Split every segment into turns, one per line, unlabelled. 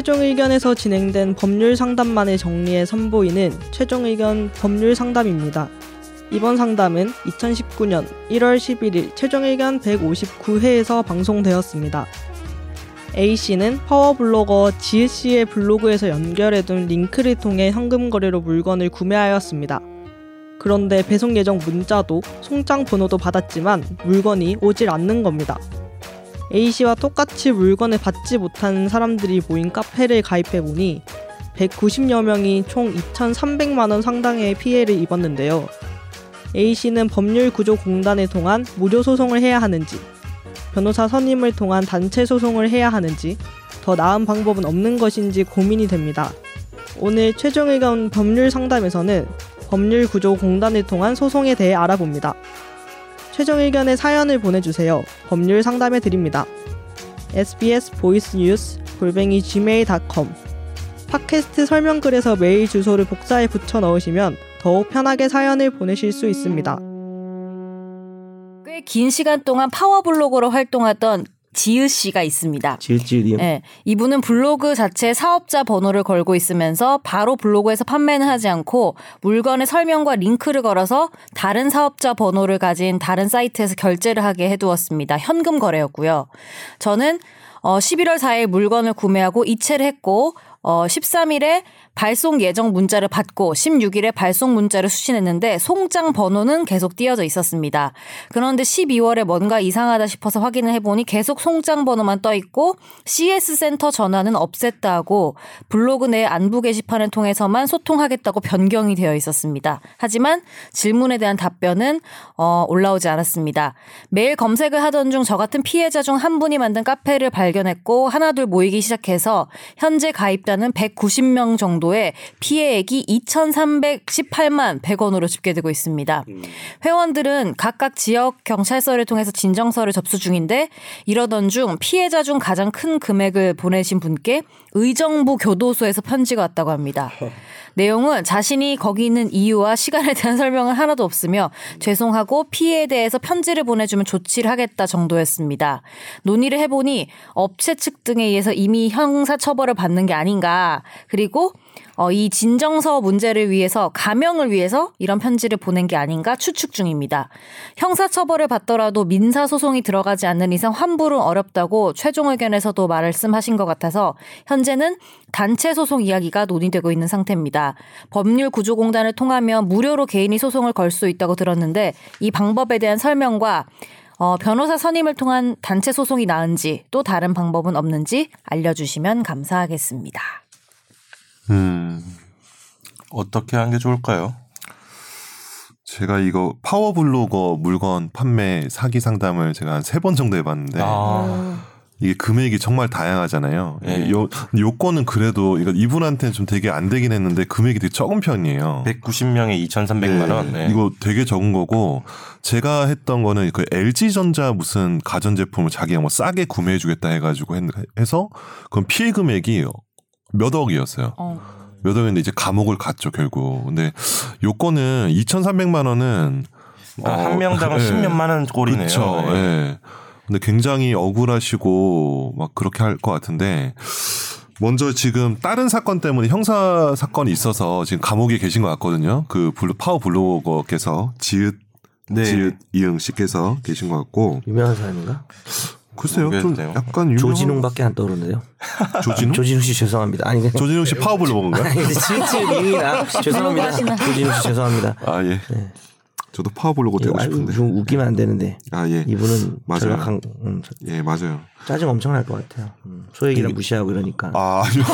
최종 의견에서 진행된 법률 상담만을 정리해 선보이는 최종 의견 법률 상담입니다. 이번 상담은 2019년 1월 11일 최종 의견 159회에서 방송되었습니다. A씨는 파워블로거 지읒씨의 블로그에서 연결해둔 링크를 통해 현금 거래로 물건을 구매하였습니다. 그런데 배송 예정 문자도 송장 번호도 받았지만 물건이 오질 않는 겁니다. A씨와 똑같이 물건을 받지 못한 사람들이 모인 카페를 가입해보니 190여 명이 총 2,300만원 상당의 피해를 입었는데요. A씨는 법률구조공단을 통한 무료 소송을 해야 하는지, 변호사 선임을 통한 단체 소송을 해야 하는지, 더 나은 방법은 없는 것인지 고민이 됩니다. 오늘 최종 의견 법률 상담에서는 법률구조공단을 통한 소송에 대해 알아봅니다. 최종 의견의 사연을 보내주세요. 법률 상담해 드립니다. sbs voice news 골뱅이 gmail.com 팟캐스트 설명글에서 메일 주소를 복사해 붙여 넣으시면 더욱 편하게 사연을 보내실 수 있습니다.
꽤 긴 시간 동안 파워블로거로 활동하던 지읒 씨가 있습니다.
지읒지읒이요?
네, 이분은 블로그 자체에 사업자 번호를 걸고 있으면서 바로 블로그에서 판매는 하지 않고 물건의 설명과 링크를 걸어서 다른 사업자 번호를 가진 다른 사이트에서 결제를 하게 해두었습니다. 현금 거래였고요. 저는 어 11월 4일 물건을 구매하고 이체를 했고 어 13일에 발송 예정 문자를 받고 16일에 발송 문자를 수신했는데 송장 번호는 계속 띄어져 있었습니다. 그런데 12월에 뭔가 이상하다 싶어서 확인을 해보니 계속 송장 번호만 떠 있고 CS 센터 전화는 없앴다고 블로그 내 안부 게시판을 통해서만 소통하겠다고 변경이 되어 있었습니다. 하지만 질문에 대한 답변은 어, 올라오지 않았습니다. 매일 검색을 하던 중 저 같은 피해자 중 한 분이 만든 카페를 발견했고 하나둘 모이기 시작해서 현재 가입 자는 190명 정도 정도의 피해액이 2,318만 100원으로 집계되고 있습니다. 회원들은 각각 지역 경찰서를 통해서 진정서를 접수 중인데 이러던 중 피해자 중 가장 큰 금액을 보내신 분께 의정부 교도소에서 편지가 왔다고 합니다. 내용은 자신이 거기 있는 이유와 시간에 대한 설명은 하나도 없으며 죄송하고 피해에 대해서 편지를 보내주면 조치를 하겠다 정도였습니다. 논의를 해보니 업체 측 등에 의해서 이미 형사 처벌을 받는 게 아닌가. 그리고 어, 이 진정서 문제를 위해서 가명을 위해서 이런 편지를 보낸 게 아닌가 추측 중입니다. 형사처벌을 받더라도 민사소송이 들어가지 않는 이상 환불은 어렵다고 최종 의견에서도 말씀하신 것 같아서 현재는 단체 소송 이야기가 논의되고 있는 상태입니다. 법률 구조공단을 통하면 무료로 개인이 소송을 걸 수 있다고 들었는데 이 방법에 대한 설명과 어, 변호사 선임을 통한 단체 소송이 나은지 또 다른 방법은 없는지 알려주시면 감사하겠습니다.
음, 어떻게 하는 게 좋을까요? 제가 이거 파워 블로거 물건 판매 사기 상담을 제가 한 세 번 정도 해봤는데
아.
이게 금액이 정말 다양하잖아요.
네.
요 요건은 그래도 이거 이분한테는 좀 되게 안 되긴 했는데 금액이 되게 적은 편이에요.
190명에 2,300만 원. 네.
이거 되게 적은 거고 제가 했던 거는 그 LG 전자 무슨 가전 제품을 자기가 뭐 싸게 구매해 주겠다 해가지고 했, 해서 그럼 피해 금액이 몇 억이었어요. 몇 억인데 이제 감옥을 갔죠 결국. 근데 요건은 2,300만 원은
그러니까 한 명당 10몇만 원 꼴이네요.
그렇죠.
네.
예. 근데 굉장히 억울하시고 막 그렇게 할 것 같은데 먼저 지금 다른 사건 때문에 형사 사건이 있어서 지금 감옥에 계신 것 같거든요. 그 블루, 파워 블로거께서 지읒
네.
지읒 이응 씨께서 계신 것 같고
유명한 사람인가?
글쎄요 좀. 약간 유명한
조진웅밖에 안 떠오르는데요.
조진웅
조진웅 씨 죄송합니다. 아니 그냥
조진웅 씨 파워 블로거인가요?
아니 지읒지읒이나 죄송합니다. 조진웅 씨 죄송합니다.
아 예. 저도 파워 블로거 되고 싶은데.
좀 웃기면 안 되는데
아 예.
이분은
맞아요.
전략한 음,
예 맞아요.
짜증 엄청 날 것 같아요. 음, 소액이라 무시하고 이러니까.
아, 아니요.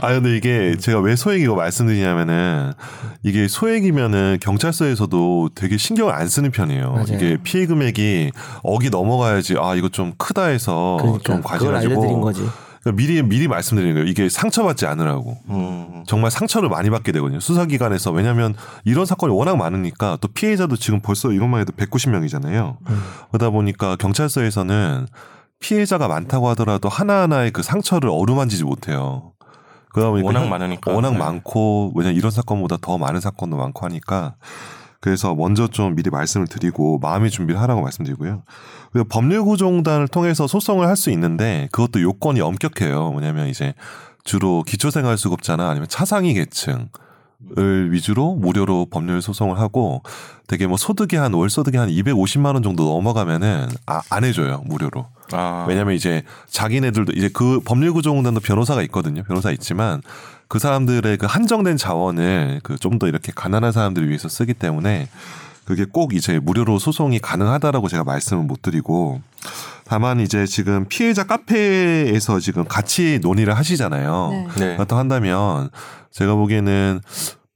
아, 근데 이게 제가 왜 소액이고 말씀드리냐면은 이게 소액이면은 경찰서에서도 되게 신경을 안 쓰는 편이에요.
맞아요.
이게 피해 금액이 억이 넘어가야지 아, 이거 좀 크다 해서
그러니까
좀
거지.
그러니까 미리 미리 말씀드리는 거예요. 이게 상처받지 않으라고.
음.
정말 상처를 많이 받게 되거든요. 수사기관에서. 왜냐하면 이런 사건이 워낙 많으니까 또 피해자도 지금 벌써 이것만 해도 190명이잖아요.
음.
그러다 보니까 경찰서에서는 피해자가 많다고 하더라도 하나하나의 그 상처를 어루만지지 못해요. 그러다 보니까
워낙
현-
많으니까.
워낙
네.
많고 왜냐 면 이런 사건보다 더 많은 사건도 많고 하니까 그래서 먼저 좀 미리 말씀을 드리고 마음의 준비를 하라고 말씀드리고요. 그리고 법률구조공단을 통해서 소송을 할 수 있는데 그것도 요건이 엄격해요. 뭐냐면 이제 주로 기초생활수급자나 아니면 차상위 계층 을 위주로 무료로 법률 소송을 하고 되게 뭐 소득이 한 월 소득이 한 250만 원 정도 넘어가면은 아, 안 해줘요 무료로
아.
왜냐면 이제 자기네들도 이제 그 법률구조공단도 변호사가 있거든요 변호사 있지만 그 사람들의 그 한정된 자원을 그 좀 더 이렇게 가난한 사람들을 위해서 쓰기 때문에 그게 꼭 이제 무료로 소송이 가능하다라고 제가 말씀을 못 드리고 다만 이제 지금 피해자 카페에서 지금 같이 논의를 하시잖아요.
네.
네.
그렇다 한다면 제가 보기에는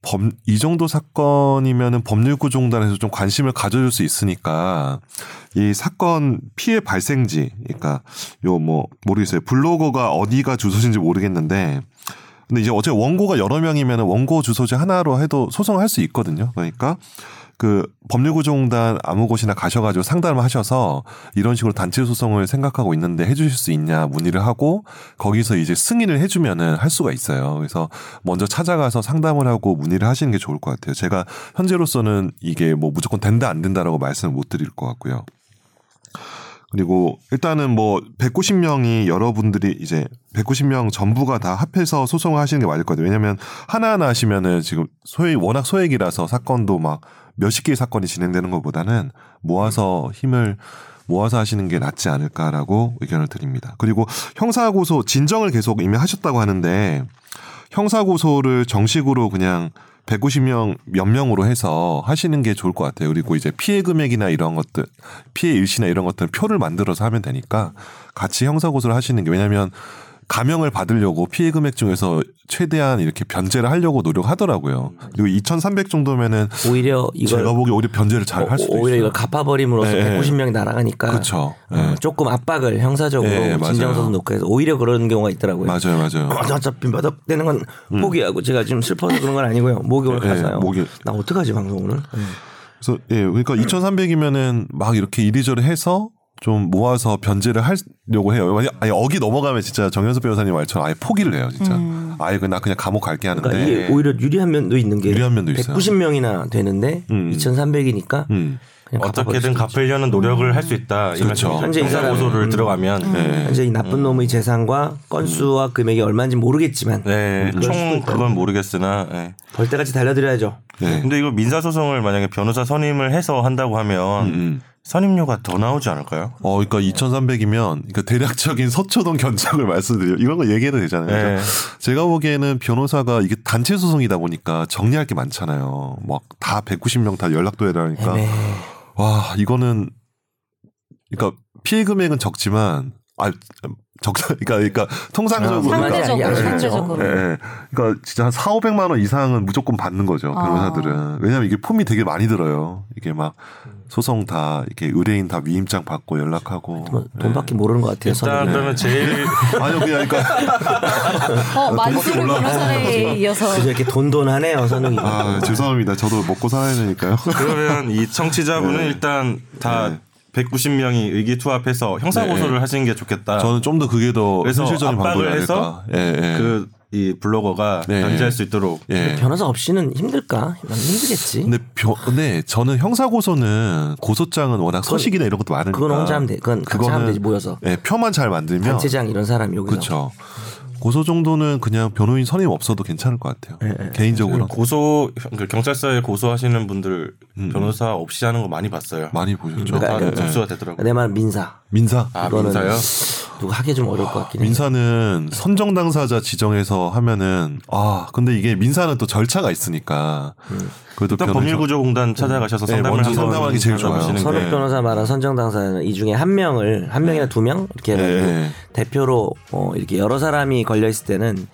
범, 이 정도 사건이면은 법률구조공단에서 좀 관심을 가져줄 수 있으니까 이 사건 피해 발생지, 그러니까 요 뭐 모르겠어요. 블로거가 어디가 주소지인지 모르겠는데 근데 이제 어제 원고가 여러 명이면 원고 주소지 하나로 해도 소송을 할수 있거든요. 그러니까 그 법률구조공단 아무 곳이나 가셔가지고 상담을 하셔서 이런 식으로 단체 소송을 생각하고 있는데 해주실 수 있냐 문의를 하고 거기서 이제 승인을 해주면은 할 수가 있어요. 그래서 먼저 찾아가서 상담을 하고 문의를 하시는 게 좋을 것 같아요. 제가 현재로서는 이게 뭐 무조건 된다 안 된다라고 말씀을 못 드릴 것 같고요. 그리고 일단은 뭐 190명이 여러분들이 이제 190명 전부가 다 합해서 소송을 하시는 게 맞을 것 같아요. 왜냐하면 하나하나 하시면은 지금 소액 워낙 소액이라서 사건도 막 몇십 개의 사건이 진행되는 것보다는 모아서 힘을 모아서 하시는 게 낫지 않을까라고 의견을 드립니다. 그리고 형사고소 진정을 계속 이미 하셨다고 하는데 형사고소를 정식으로 그냥 190명 몇 명으로 해서 하시는 게 좋을 것 같아요. 그리고 이제 피해 금액이나 이런 것들, 피해 일시나 이런 것들 표를 만들어서 하면 되니까 같이 형사고소를 하시는 게 왜냐하면 감형을 받으려고 피해 금액 중에서 최대한 이렇게 변제를 하려고 노력하더라고요. 그리고 2,300 정도면은
오히려 이걸
제가 보기 오히려 변제를 잘 할 수도
오히려
있어요.
이걸 갚아버림으로써
네,
190명이 날아가니까
그렇죠.
어,
네.
조금 압박을 형사적으로
네.
진정서도 놓고 해서 오히려 그런 경우가 있더라고요.
맞아요, 맞아요.
어, 어차피 몇억 되는 건 포기하고 제가 지금 슬퍼서 그런 건 아니고요. 목욕을
네,
가서요.
목욕.
나 어떡하지 방송 오늘?
그래서 예, 그러니까 2,300이면은 막 이렇게 이리저리 해서 좀 모아서 변제를 하려고 해요. 만약 아니 억이 넘어가면 진짜 정현수 변호사님 말처럼 아예 포기를 해요, 진짜. 아예 그나 그냥 감옥 갈게 하는데.
그러니까 이게 오히려 유리한 면도 있는 게
유리한 면도 있어요.
190명이나 되는데
음.
2,300이니까
음.
어떻게든 갚으려는 노력을 할수 있다. 이
그렇죠.
현재 이 사람은-
고소를
음.
들어가면
있죠.
네.
현재 이 나쁜 놈의 재산과 건수와 금액이 얼마인지 모르겠지만
네, 총. 그건 모르겠으나. 네.
벌 때같이 달려드려야죠.
네.
근데 이거 민사 소송을 만약에 변호사 선임을 해서 한다고 하면
음, 음.
선임료가 더 나오지 않을까요?
어, 그러니까 2,300이면 그러니까 대략적인 서초동 견적을 말씀드려 이런 거 얘기해도 되잖아요.
네.
그죠? 제가 보기에는 변호사가 이게 단체 소송이다 보니까 정리할 게 많잖아요. 막 다 190명 다 연락도 해라 하니까
애매해.
와 이거는 그러니까 피해 금액은 적지만 아 적다 그러니까 그러니까 통상적으로
아,
그러니까
상대적으로
알겠죠.
상대적으로.
예, 예. 그러니까 진짜 한 4, 500만 원 이상은 무조건 받는 거죠.
아.
변호사들은. 왜냐면 이게 폼이 되게 많이 들어요. 이게 막 소송 다 이렇게 의뢰인 다 위임장 받고 연락하고.
뭐 돈밖에 모르는 것 같아요.
일단
선임이.
그러면 제일
아니요, 그냥 그러니까
어,
올라가는
변호사에 이어서
그저 이렇게 돈돈하네요 선웅이.
아, 죄송합니다. 저도 먹고 살아야 되니까요.
그러면 이 청취자분은 일단 다
네.
190명이 의기투합해서 형사고소를 하시는 게 좋겠다.
저는 좀 더 그게 더
그래서
현실적인 방법이 아닐까. 예, 예.
그이 블로거가
네.
변제할 수 있도록
예.
변호사 없이는 힘들까? 난 힘들겠지.
근데 벼, 근데 저는 형사고소는 고소장은 워낙 서식이나 이런 것도 많으니까.
그건 혼자 하면 돼. 그건 같이 하면 되지 모여서.
예, 표만 잘 만들면
단체장 이런 사람이 여기서.
그렇죠. 고소 정도는 그냥 변호인 선임 없어도 괜찮을 것 같아요. 개인적으로
고소 그 경찰서에 고소하시는 분들
음.
변호사 없이 하는 거 많이 봤어요.
많이 보셨죠.
그러니까
다
네.
접수가 되더라고요.
내말 민사.
민사.
아 민사요?
누구 하기 좀 어려울 것 같긴 해.
민사는 선정 당사자 지정해서 하면은 아 근데 이게 민사는 또 절차가 있으니까 그래도
일단 법률구조공단 찾아가셔서
네,
상담을
먼저 게 제일 좋아요.
서로
게.
변호사 말한 선정 당사자는 이 중에 한 명을 한 명이나 두 명 이렇게
네.
대표로 어, 이렇게 여러 사람이 걸려 있을 때는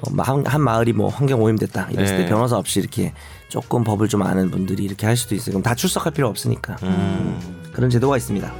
어, 마- 한, 한 마을이 뭐 환경 오염됐다 이랬을
네.
때 변호사 없이 이렇게 조금 법을 좀 아는 분들이 이렇게 할 수도 있어요. 그럼 다 출석할 필요 없으니까
음.
그런 제도가 있습니다.